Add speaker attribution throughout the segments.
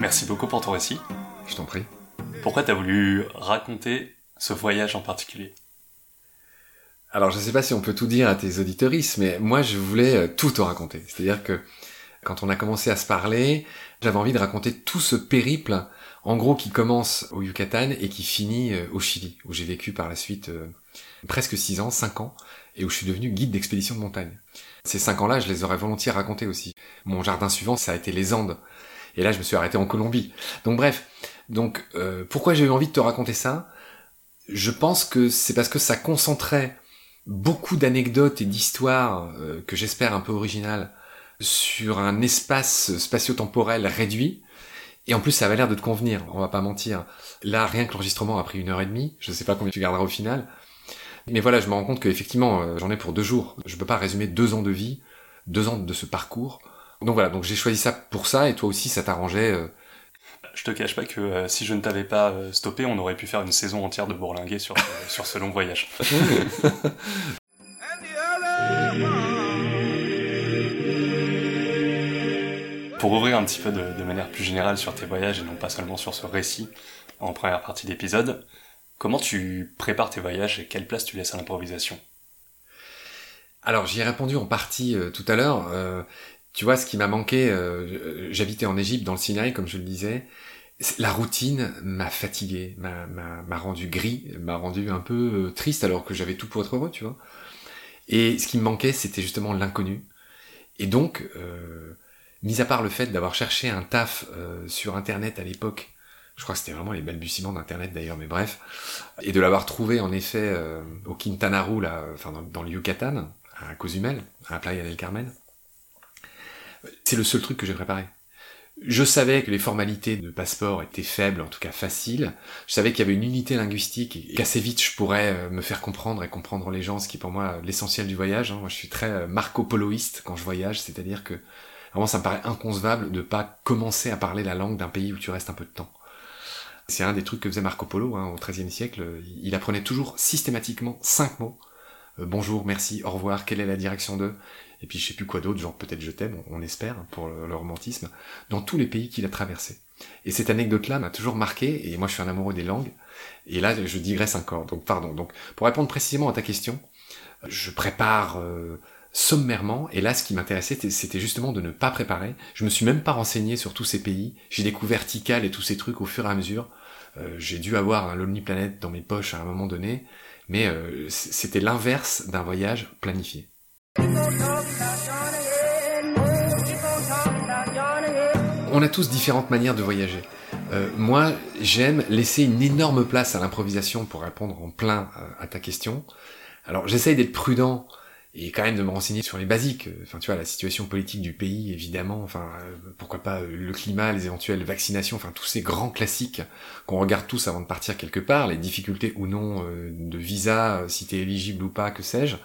Speaker 1: Merci beaucoup pour ton récit.
Speaker 2: Je t'en prie.
Speaker 1: Pourquoi t'as voulu raconter ce voyage en particulier?
Speaker 2: Alors, je sais pas si on peut tout dire à tes auditoristes, mais moi, je voulais euh, tout te raconter. C'est-à-dire que quand on a commencé à se parler, j'avais envie de raconter tout ce périple, en gros, qui commence au Yucatan et qui finit euh, au Chili, où j'ai vécu par la suite euh, presque six ans, cinq ans, et où je suis devenu guide d'expédition de montagne. Ces cinq ans-là, je les aurais volontiers racontés aussi. Mon jardin suivant, ça a été les Andes. Et là, je me suis arrêté en Colombie. Donc bref, donc euh, pourquoi j'ai eu envie de te raconter ça? Je pense que c'est parce que ça concentrait beaucoup d'anecdotes et d'histoires euh, que j'espère un peu originales sur un espace spatio-temporel réduit. Et en plus, ça avait l'air de te convenir, on va pas mentir. Là, rien que l'enregistrement a pris une heure et demie. Je sais pas combien tu garderas au final. Mais voilà, je me rends compte qu'effectivement, euh, j'en ai pour deux jours. Je peux pas résumer deux ans de vie, deux ans de ce parcours donc voilà, donc j'ai choisi ça pour ça, et toi aussi ça t'arrangeait. Euh...
Speaker 1: Je te cache pas que euh, si je ne t'avais pas euh, stoppé, on aurait pu faire une saison entière de bourlinguer sur, sur ce long voyage. Pour ouvrir un petit peu de, manière plus générale sur tes voyages et non pas seulement sur ce récit en première partie d'épisode, comment tu prépares tes voyages et quelle place tu laisses à l'improvisation?
Speaker 2: Alors j'y ai répondu en partie euh, tout à l'heure. Euh, tu vois, ce qui m'a manqué, euh, j'habitais en Égypte, dans le Sinaï, comme je le disais, la routine m'a fatigué, m'a rendu gris, m'a rendu un peu triste alors que j'avais tout pour être heureux, tu vois. Et ce qui me manquait, c'était justement l'inconnu. Et donc, mis à part le fait d'avoir cherché un taf euh, sur Internet à l'époque, je crois que c'était vraiment les balbutiements d'Internet d'ailleurs, mais bref, et de l'avoir trouvé en effet euh, au Quintana Roo, là, enfin dans, dans, le Yucatan, à Cozumel, à Playa del Carmen, c'est le seul truc que j'ai préparé. Je savais que les formalités de passeport étaient faibles, en tout cas faciles. Je savais qu'il y avait une unité linguistique et qu'assez vite je pourrais euh, me faire comprendre et comprendre les gens, ce qui est pour moi l'essentiel du voyage. Hein. Moi, je suis très euh, Marco Poloiste quand je voyage, c'est-à-dire que vraiment ça me paraît inconcevable de pas commencer à parler la langue d'un pays où tu restes un peu de temps. C'est un des trucs que faisait Marco Polo hein, au XIIIe siècle. Il apprenait toujours systématiquement cinq mots. Euh, bonjour, merci, au revoir, quelle est la direction de et puis je sais plus quoi d'autre, genre peut-être je t'aime, on espère, pour le, romantisme, dans tous les pays qu'il a traversés. Et cette anecdote-là m'a toujours marqué, et moi je suis un amoureux des langues, et là je digresse encore, donc pardon. Donc pour répondre précisément à ta question, je prépare euh, sommairement, et là ce qui m'intéressait c'était justement de ne pas préparer. Je me suis même pas renseigné sur tous ces pays, j'ai découvert Tikal et tous ces trucs au fur et à mesure. Euh, j'ai dû avoir un Planet dans mes poches à un moment donné, mais euh, c'était l'inverse d'un voyage planifié. On a tous différentes manières de voyager. Euh, moi, j'aime laisser une énorme place à l'improvisation pour répondre en plein à ta question. Alors, j'essaye d'être prudent et quand même de me renseigner sur les basiques. Enfin, tu vois, la situation politique du pays, évidemment. Enfin, euh, pourquoi pas le climat, les éventuelles vaccinations. Enfin, tous ces grands classiques qu'on regarde tous avant de partir quelque part. Les difficultés ou non de visa, si t'es éligible ou pas, que sais-je.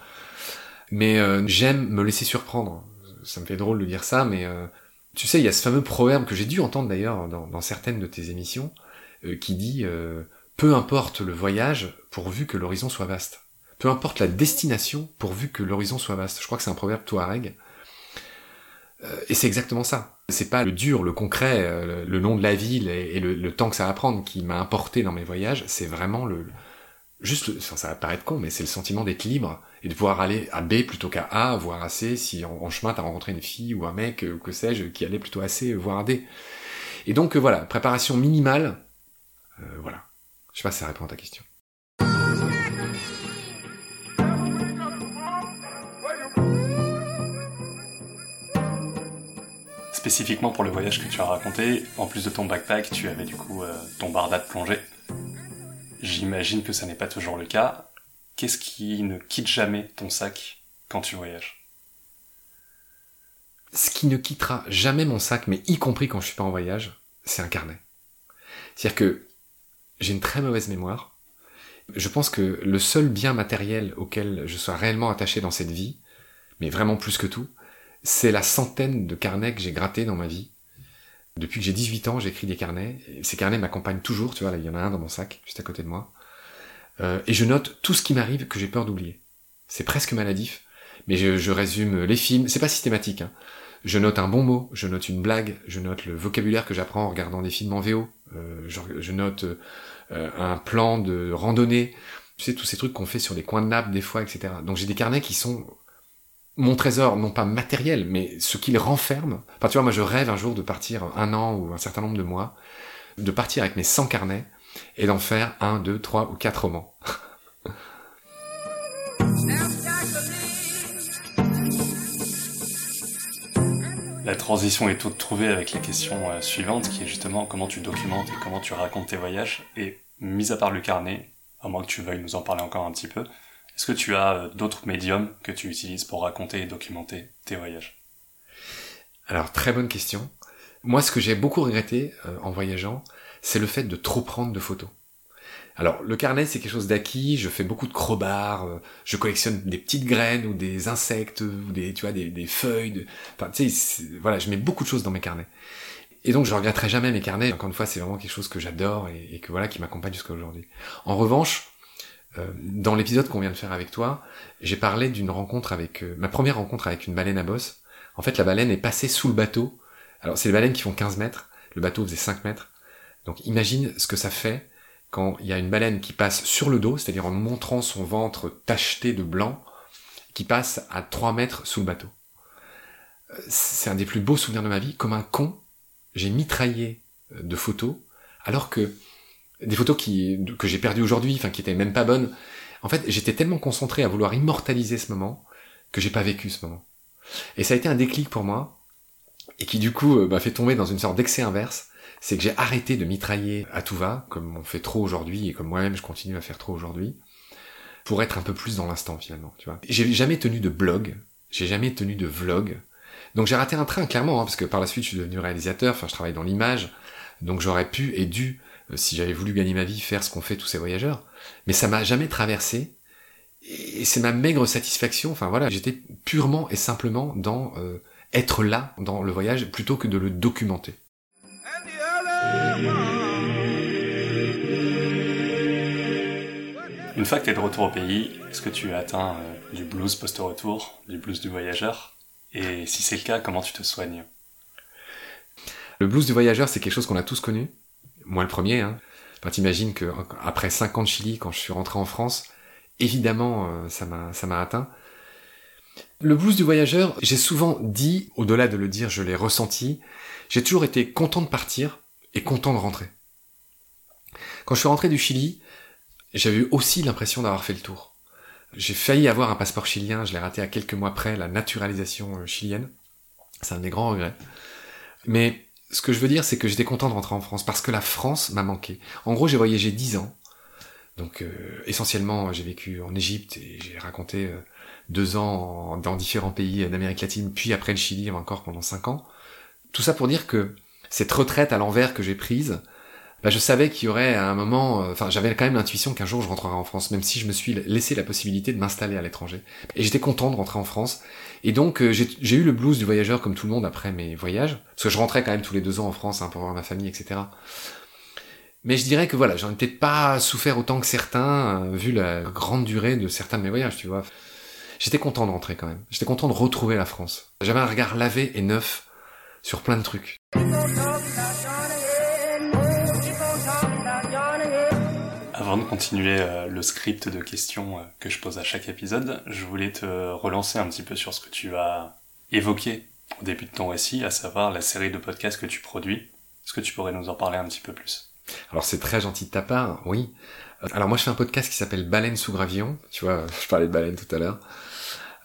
Speaker 2: Mais euh, j'aime me laisser surprendre. Ça me fait drôle de dire ça, mais euh, tu sais, il y a ce fameux proverbe que j'ai dû entendre d'ailleurs dans, dans, certaines de tes émissions, euh, qui dit peu importe le voyage pourvu que l'horizon soit vaste. Peu importe la destination pourvu que l'horizon soit vaste. Je crois que c'est un proverbe touareg. et c'est exactement ça. C'est pas le dur, le concret, le, nom de la ville et, le, le, temps que ça va prendre qui m'a importé dans mes voyages. C'est vraiment le, juste, ça va paraître con, mais c'est le sentiment d'être libre et de pouvoir aller à B plutôt qu'à A, voire à C, si en, chemin t'as rencontré une fille ou un mec, euh, que sais-je, qui allait plutôt à C, voire à D. Et donc euh, voilà, préparation minimale, euh, voilà. Je sais pas si ça répond à ta question.
Speaker 1: Spécifiquement pour le voyage que tu as raconté, en plus de ton backpack, tu avais du coup ton barda de plongée. J'imagine que ça n'est pas toujours le cas. Qu'est-ce qui ne quitte jamais ton sac quand tu voyages?
Speaker 2: Ce qui ne quittera jamais mon sac, mais y compris quand je suis pas en voyage, c'est un carnet. C'est-à-dire que j'ai une très mauvaise mémoire. Je pense que le seul bien matériel auquel je sois réellement attaché dans cette vie, mais vraiment plus que tout, c'est la centaine de carnets que j'ai grattés dans ma vie. Depuis que j'ai 18 ans, j'écris des carnets. ces carnets m'accompagnent toujours, tu vois, là, il y en a un dans mon sac, juste à côté de moi. Euh, et je note tout ce qui m'arrive que j'ai peur d'oublier. C'est presque maladif, mais je, résume les films. C'est pas systématique. Hein. Je note un bon mot, je note une blague, je note le vocabulaire que j'apprends en regardant des films en VO. Euh, je, note euh, un plan de randonnée. Tu sais tous ces trucs qu'on fait sur des coins de nappe des fois, etc. Donc j'ai des carnets qui sont mon trésor, non pas matériel, mais ce qu'il renferme. Enfin, tu vois, moi, je rêve un jour de partir un an ou un certain nombre de mois, de partir avec mes 100 carnets et d'en faire un, deux, trois ou quatre romans.
Speaker 1: La transition est toute trouvée avec la question euh, suivante, qui est justement comment tu documentes et comment tu racontes tes voyages. Et mis à part le carnet, à moins que tu veuilles nous en parler encore un petit peu, est-ce que tu as euh, d'autres médiums que tu utilises pour raconter et documenter tes voyages?
Speaker 2: Alors, très bonne question. Moi, ce que j'ai beaucoup regretté euh, en voyageant, c'est le fait de trop prendre de photos. Alors, le carnet, c'est quelque chose d'acquis. Je fais beaucoup de crowbars. Euh, je collectionne des petites graines ou des insectes ou des, tu vois, des, feuilles. Enfin, tu sais, voilà, je mets beaucoup de choses dans mes carnets. Et donc, je regretterai jamais mes carnets. Encore une fois, c'est vraiment quelque chose que j'adore et, et, que voilà, qui m'accompagne jusqu'à aujourd'hui. En revanche, dans l'épisode qu'on vient de faire avec toi, j'ai parlé d'une rencontre avec euh, ma première rencontre avec une baleine à bosse. En fait, la baleine est passée sous le bateau. Alors, c'est des baleines qui font 15 mètres. Le bateau faisait 5 mètres. Donc, imagine ce que ça fait quand il y a une baleine qui passe sur le dos, c'est-à-dire en montrant son ventre tacheté de blanc, qui passe à 3 mètres sous le bateau. Euh, c'est un des plus beaux souvenirs de ma vie. Comme un con, j'ai mitraillé de photos, alors que des photos qui, que j'ai perdues aujourd'hui, enfin qui étaient même pas bonnes. En fait, j'étais tellement concentré à vouloir immortaliser ce moment que j'ai pas vécu ce moment. Et ça a été un déclic pour moi, et qui du coup euh, m'a fait tomber dans une sorte d'excès inverse, c'est que j'ai arrêté de mitrailler à tout va, comme on fait trop aujourd'hui, et comme moi-même je continue à faire trop aujourd'hui, pour être un peu plus dans l'instant finalement, tu vois. J'ai jamais tenu de blog, j'ai jamais tenu de vlog, donc j'ai raté un train clairement, hein, parce que par la suite je suis devenu réalisateur, enfin je travaille dans l'image, donc j'aurais pu et dû si j'avais voulu gagner ma vie, faire ce qu'ont fait tous ces voyageurs. Mais ça m'a jamais traversé. Et c'est ma maigre satisfaction. Enfin voilà, j'étais purement et simplement dans euh, être là dans le voyage plutôt que de le documenter.
Speaker 1: Une fois que tu es de retour au pays, est-ce que tu as atteint euh, du blues post-retour, du blues du voyageur? Et si c'est le cas, comment tu te soignes?
Speaker 2: Le blues du voyageur, c'est quelque chose qu'on a tous connu moi le premier. Hein. Enfin, t'imagines que après 5 ans de Chili, quand je suis rentré en France, évidemment, euh, ça m'a ça m'a atteint. Le blues du voyageur, j'ai souvent dit, au-delà de le dire, je l'ai ressenti. J'ai toujours été content de partir et content de rentrer. Quand je suis rentré du Chili, j'avais eu aussi l'impression d'avoir fait le tour. J'ai failli avoir un passeport chilien, je l'ai raté à quelques mois près, la naturalisation euh, chilienne. C'est un des grands regrets. Mais ce que je veux dire, c'est que j'étais content de rentrer en France parce que la France m'a manqué. En gros, j'ai voyagé dix ans. Donc, euh, essentiellement, j'ai vécu en Égypte et j'ai raconté euh, deux ans dans différents pays d'Amérique latine, puis après le Chili encore pendant cinq ans. Tout ça pour dire que cette retraite à l'envers que j'ai prise, bah, je savais qu'il y aurait à un moment, euh, enfin j'avais quand même l'intuition qu'un jour je rentrerai en France, même si je me suis laissé la possibilité de m'installer à l'étranger. Et j'étais content de rentrer en France. Et donc euh, j'ai eu le blues du voyageur comme tout le monde après mes voyages, parce que je rentrais quand même tous les deux ans en France hein, pour voir ma famille, etc. Mais je dirais que voilà, j'en ai peut-être pas souffert autant que certains, euh, vu la grande durée de certains de mes voyages, tu vois. J'étais content de rentrer quand même. J'étais content de retrouver la France. J'avais un regard lavé et neuf sur plein de trucs.
Speaker 1: Avant de continuer euh, le script de questions euh, que je pose à chaque épisode, je voulais te relancer un petit peu sur ce que tu as évoqué au début de ton récit, à savoir la série de podcasts que tu produis. Est-ce que tu pourrais nous en parler un petit peu plus?
Speaker 2: Alors c'est très gentil de ta part, oui. Euh, alors moi je fais un podcast qui s'appelle Baleine sous gravillon, tu vois, je parlais de baleine tout à l'heure.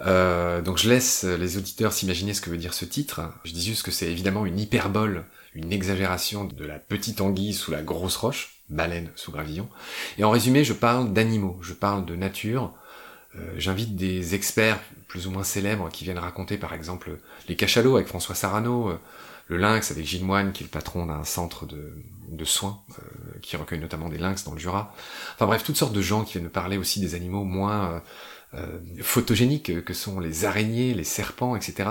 Speaker 2: Euh, donc je laisse les auditeurs s'imaginer ce que veut dire ce titre. Je dis juste que c'est évidemment une hyperbole, une exagération de la petite anguille sous la grosse roche baleine sous gravillon. Et en résumé, je parle d'animaux, je parle de nature. Euh, j'invite des experts plus ou moins célèbres qui viennent raconter par exemple les cachalots avec François Sarano, euh, le lynx avec Gilles Moine qui est le patron d'un centre de, soins euh, qui recueille notamment des lynx dans le Jura. Enfin bref, toutes sortes de gens qui viennent me parler aussi des animaux moins photogéniques que sont les araignées, les serpents, etc.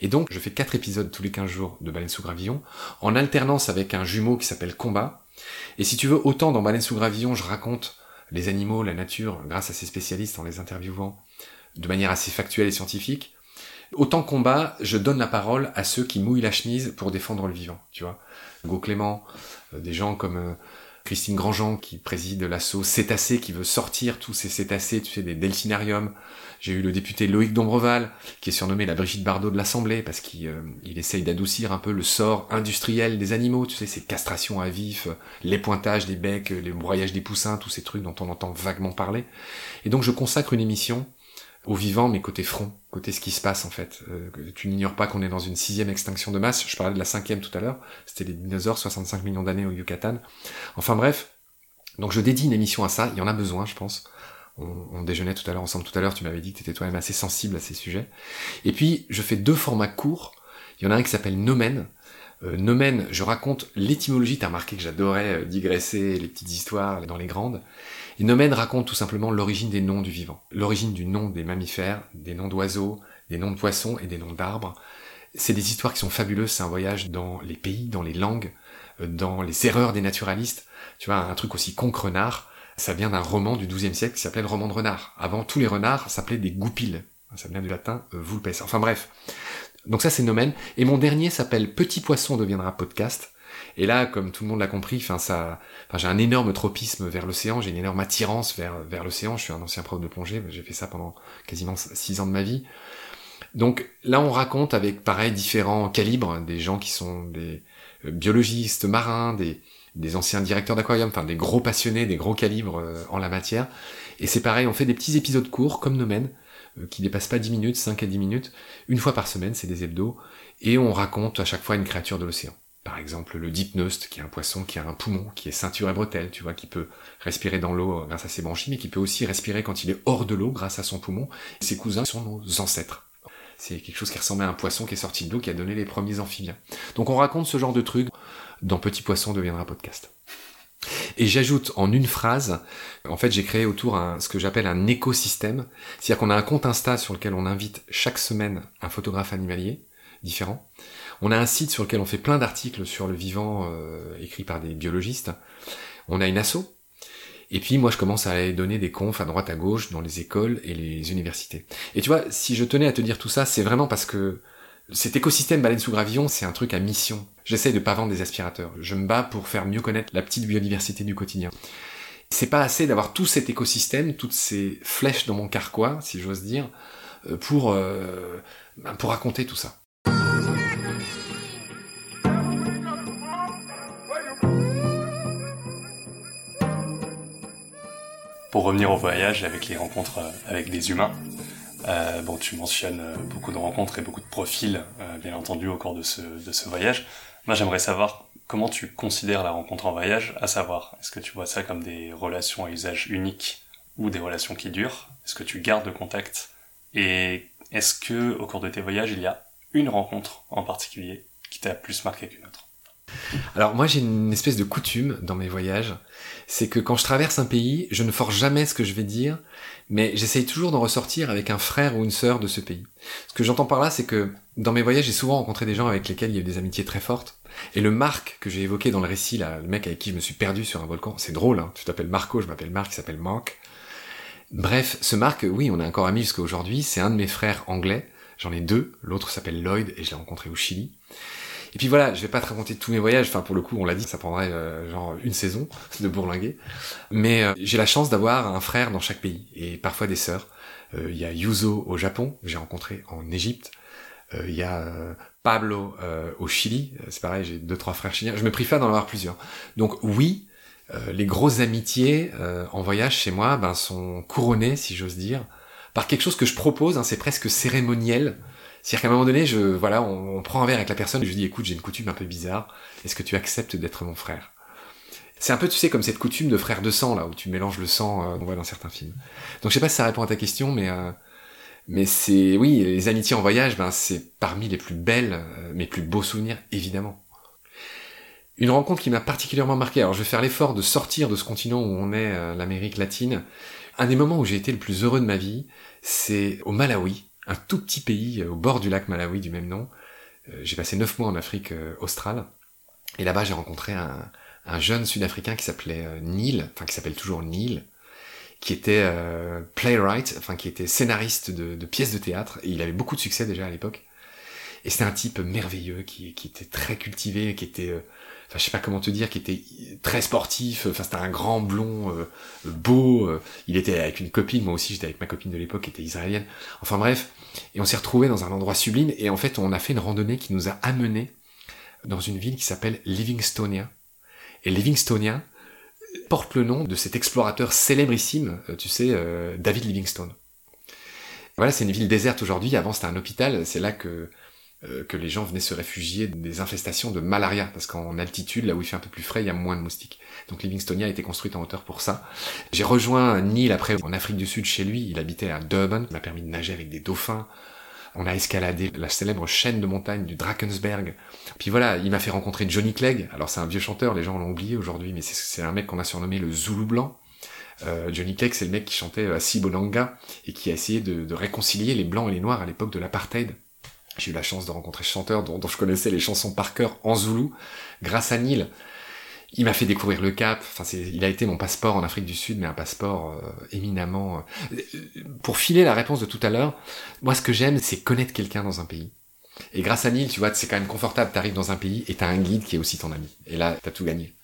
Speaker 2: Et donc, je fais quatre épisodes tous les 15 jours de Baleine sous Gravillon, en alternance avec un jumeau qui s'appelle Combat, et si tu veux, autant dans Baleine sous gravillon, je raconte les animaux, la nature, grâce à ces spécialistes en les interviewant de manière assez factuelle et scientifique. Autant combat, je donne la parole à ceux qui mouillent la chemise pour défendre le vivant, tu vois. Hugo Clément, euh, des gens comme euh, Christine Grandjean qui préside l'assaut Cétacé, qui veut sortir tous ces cétacés, tu sais, des delphinariums. J'ai eu le député Loïc Dombreval, qui est surnommé la Brigitte Bardot de l'Assemblée, parce qu'il euh, essaye d'adoucir un peu le sort industriel des animaux, tu sais, ces castrations à vif, les pointages des becs, les broyages des poussins, tous ces trucs dont on entend vaguement parler. Et donc je consacre une émission au vivant, mais côté front, côté ce qui se passe en fait. Euh, tu n'ignores pas qu'on est dans une sixième extinction de masse. Je parlais de la cinquième tout à l'heure. C'était les dinosaures, 65 millions d'années au Yucatan. Enfin bref. Donc je dédie une émission à ça. Il y en a besoin, je pense. On, déjeunait tout à l'heure ensemble. Tout à l'heure, tu m'avais dit que tu étais toi-même assez sensible à ces sujets. Et puis, je fais deux formats courts. Il y en a un qui s'appelle Nomen. Euh, Nomen, je raconte l'étymologie. T'as remarqué que j'adorais euh, digresser les petites histoires dans les grandes. Et Nomen raconte tout simplement l'origine des noms du vivant, l'origine du nom des mammifères, des noms d'oiseaux, des noms de poissons et des noms d'arbres. C'est des histoires qui sont fabuleuses, c'est un voyage dans les pays, dans les langues, euh, dans les erreurs des naturalistes. Tu vois, un truc aussi con que renard, ça vient d'un roman du XIIe siècle qui s'appelait le roman de renard. Avant, tous les renards s'appelaient des goupilles. Ça vient du latin euh, vulpes. Enfin bref. Donc ça c'est Nomen. Et mon dernier s'appelle Petit poisson deviendra podcast. Et là, comme tout le monde l'a compris, enfin ça, j'ai un énorme tropisme vers l'océan, j'ai une énorme attirance vers vers l'océan. Je suis un ancien prof de plongée, j'ai fait ça pendant quasiment six ans de ma vie. Donc là, on raconte avec pareil différents calibres, des gens qui sont des euh, biologistes marins, des des anciens directeurs d'aquarium, enfin des gros passionnés, des gros calibres euh, en la matière. Et c'est pareil, on fait des petits épisodes courts comme Nomen, qui dépassent pas 10 minutes, 5 à 10 minutes, une fois par semaine, c'est des hebdos, et on raconte à chaque fois une créature de l'océan. Par exemple, le dipneust, qui est un poisson qui a un poumon, qui est ceinture et bretelle, tu vois, qui peut respirer dans l'eau grâce à ses branchies, mais qui peut aussi respirer quand il est hors de l'eau grâce à son poumon. Ses cousins sont nos ancêtres. C'est quelque chose qui ressemblait à un poisson qui est sorti de l'eau, qui a donné les premiers amphibiens. Donc on raconte ce genre de trucs dans Petit Poisson deviendra podcast. Et j'ajoute en une phrase, en fait j'ai créé autour un, ce que j'appelle un écosystème, c'est-à-dire qu'on a un compte Insta sur lequel on invite chaque semaine un photographe animalier différent, on a un site sur lequel on fait plein d'articles sur le vivant euh, écrits par des biologistes. On a une asso. Et puis moi je commence à aller donner des confs à droite à gauche dans les écoles et les universités. Et tu vois, si je tenais à te dire tout ça, c'est vraiment parce que cet écosystème baleine sous gravillon, c'est un truc à mission. J'essaie de pas vendre des aspirateurs. Je me bats pour faire mieux connaître la petite biodiversité du quotidien. C'est pas assez d'avoir tout cet écosystème, toutes ces flèches dans mon carquois, si j'ose dire, euh, pour, euh, ben, pour raconter tout ça.
Speaker 1: Pour revenir au voyage avec les rencontres euh, avec des humains, euh, bon, tu mentionnes euh, beaucoup de rencontres et beaucoup de profils, bien entendu, au cours de ce, de ce voyage. Moi, j'aimerais savoir comment tu considères la rencontre en voyage, à savoir, est-ce que tu vois ça comme des relations à usage unique ou des relations qui durent? Est-ce que tu gardes le contact? Et est-ce que, au cours de tes voyages, il y a une rencontre en particulier qui t'a plus marqué qu'une autre?
Speaker 2: Alors moi j'ai une espèce de coutume dans mes voyages, c'est que quand je traverse un pays, je ne force jamais ce que je vais dire, mais j'essaye toujours d'en ressortir avec un frère ou une sœur de ce pays. Ce que j'entends par là, c'est que dans mes voyages, j'ai souvent rencontré des gens avec lesquels il y a eu des amitiés très fortes. Et le Marc que j'ai évoqué dans le récit, le mec avec qui je me suis perdu sur un volcan, c'est drôle, hein, tu t'appelles Marco, je m'appelle Marc, il s'appelle Marc. Bref, ce Marc, oui, on est encore amis jusqu'à aujourd'hui, c'est un de mes frères anglais, j'en ai deux, l'autre s'appelle Lloyd et je l'ai rencontré au Chili. Et puis voilà, je vais pas te raconter tous mes voyages, enfin pour le coup on l'a dit, ça prendrait euh, genre une saison de bourlinguer. Mais euh, j'ai la chance d'avoir un frère dans chaque pays, et parfois des sœurs. Euh, il y a Yuzo au Japon, j'ai rencontré en Égypte. Il y a Pablo au Chili, c'est pareil, j'ai deux trois frères chiliens. Je me préfère d'en avoir plusieurs. Donc oui, les grosses amitiés en voyage chez moi ben, sont couronnées, si j'ose dire, par quelque chose que je propose, hein, c'est presque cérémoniel, c'est-à-dire qu'à un moment donné, je, voilà, on, prend un verre avec la personne et je lui dis, écoute, j'ai une coutume un peu bizarre. Est-ce que tu acceptes d'être mon frère? C'est un peu, tu sais, comme cette coutume de frère de sang, là, où tu mélanges le sang, euh, on voit dans certains films. Donc je sais pas si ça répond à ta question, mais, euh, mais c'est, oui, les amitiés en voyage, ben, c'est parmi les plus belles, euh, mes plus beaux souvenirs, évidemment. Une rencontre qui m'a particulièrement marqué, alors je vais faire l'effort de sortir de ce continent où on est, l'Amérique latine. Un des moments où j'ai été le plus heureux de ma vie, c'est au Malawi, un tout petit pays euh, au bord du lac Malawi du même nom. Euh, j'ai passé neuf mois en Afrique euh, australe. Et là-bas, j'ai rencontré un, jeune Sud-Africain qui s'appelait Neil, enfin qui s'appelle toujours Neil. qui était playwright, enfin qui était scénariste de, pièces de théâtre, et il avait beaucoup de succès déjà à l'époque. Et c'était un type merveilleux, qui, était très cultivé, qui était, enfin je sais pas comment te dire, qui était très sportif, enfin c'était un grand blond, euh, beau, il était avec une copine, moi aussi j'étais avec ma copine de l'époque qui était israélienne. Enfin bref, et on s'est retrouvé dans un endroit sublime, et en fait on a fait une randonnée qui nous a amenés dans une ville qui s'appelle Livingstonia. Et Livingstonia, porte le nom de cet explorateur célébrissime, euh, tu sais, euh, David Livingstone. Voilà, c'est une ville déserte aujourd'hui. Avant, c'était un hôpital. C'est là que euh, que les gens venaient se réfugier des infestations de malaria, parce qu'en altitude, là où il fait un peu plus frais, il y a moins de moustiques. Donc Livingstonia a été construite en hauteur pour ça. J'ai rejoint Neil après en Afrique du Sud chez lui. Il habitait à Durban. Il m'a permis de nager avec des dauphins. On a escaladé la célèbre chaîne de montagne du Drakensberg. Puis voilà, il m'a fait rencontrer Johnny Clegg. Alors c'est un vieux chanteur, les gens l'ont oublié aujourd'hui, mais c'est un mec qu'on a surnommé le Zoulou Blanc. Euh, Johnny Clegg, c'est le mec qui chantait à Sibonanga et qui a essayé de, réconcilier les blancs et les noirs à l'époque de l'apartheid. J'ai eu la chance de rencontrer ce chanteur dont, je connaissais les chansons par cœur en zoulou, grâce à Neil. Il m'a fait découvrir le Cap. Enfin, il a été mon passeport en Afrique du Sud, mais un passeport euh, éminemment. Euh, pour filer la réponse de tout à l'heure, moi, ce que j'aime, c'est connaître quelqu'un dans un pays. Et grâce à Neil, tu vois, c'est quand même confortable. T'arrives dans un pays et t'as un guide qui est aussi ton ami. Et là, t'as tout gagné.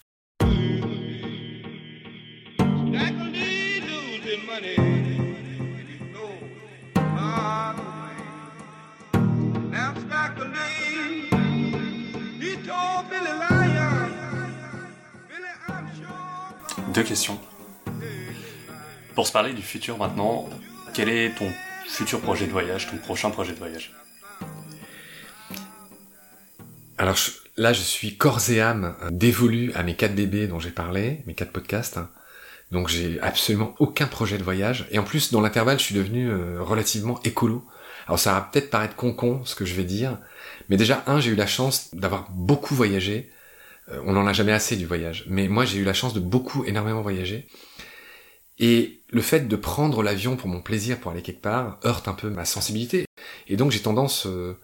Speaker 1: Deux questions. Pour se parler du futur maintenant, quel est ton futur projet de voyage, ton prochain projet de voyage
Speaker 2: Alors là, je suis corps et âme dévolu à mes 4 DB dont j'ai parlé, mes 4 podcasts. Donc j'ai absolument aucun projet de voyage. Et en plus, dans l'intervalle, je suis devenu euh, relativement écolo. Alors ça va peut-être paraître con-con ce que je vais dire, mais déjà, un, j'ai eu la chance d'avoir beaucoup voyagé, on n'en a jamais assez du voyage. Mais moi, j'ai eu la chance de beaucoup, énormément voyager. Et le fait de prendre l'avion pour mon plaisir, pour aller quelque part, heurte un peu ma sensibilité. Et donc, j'ai tendance euh,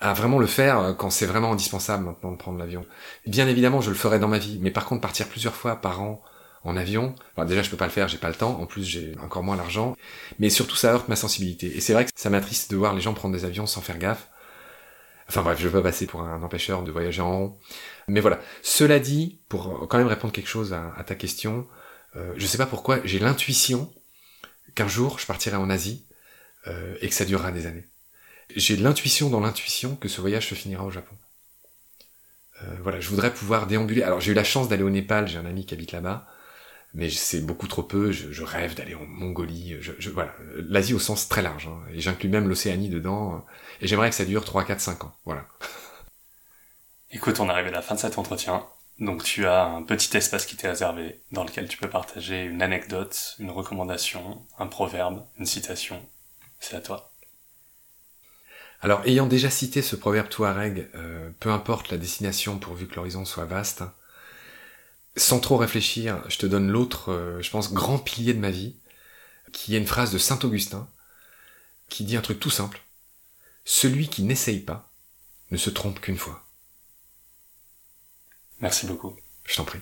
Speaker 2: à vraiment le faire euh, quand c'est vraiment indispensable maintenant de prendre l'avion. Bien évidemment, je le ferai dans ma vie. Mais par contre, partir plusieurs fois par an en avion, déjà, je peux pas le faire, j'ai pas le temps. En plus, j'ai encore moins l'argent. Mais surtout, ça heurte ma sensibilité. Et c'est vrai que ça m'attriste de voir les gens prendre des avions sans faire gaffe. Enfin bref, je veux pas passer pour un empêcheur de voyager en rond. Mais voilà. Cela dit, pour quand même répondre quelque chose à, ta question, euh, je sais pas pourquoi, j'ai l'intuition qu'un jour je partirai en Asie euh, et que ça durera des années. J'ai l'intuition dans l'intuition que ce voyage se finira au Japon. Euh, voilà, je voudrais pouvoir déambuler. Alors j'ai eu la chance d'aller au Népal, j'ai un ami qui habite là-bas mais c'est beaucoup trop peu. Je, rêve d'aller en Mongolie. Je, voilà, l'Asie au sens très large. Hein. et j'inclus même l'Océanie dedans. Et j'aimerais que ça dure 3, 4, 5 ans. Voilà.
Speaker 1: Écoute, on arrive à la fin de cet entretien. Donc tu as un petit espace qui t'est réservé dans lequel tu peux partager une anecdote, une recommandation, un proverbe, une citation. C'est à toi.
Speaker 2: Alors ayant déjà cité ce proverbe touareg, euh, peu importe la destination pourvu que l'horizon soit vaste, sans trop réfléchir, je te donne l'autre, euh, je pense, grand pilier de ma vie, qui est une phrase de Saint Augustin, qui dit un truc tout simple. Celui qui n'essaye pas ne se trompe qu'une fois.
Speaker 1: Merci beaucoup.
Speaker 2: Je t'en prie.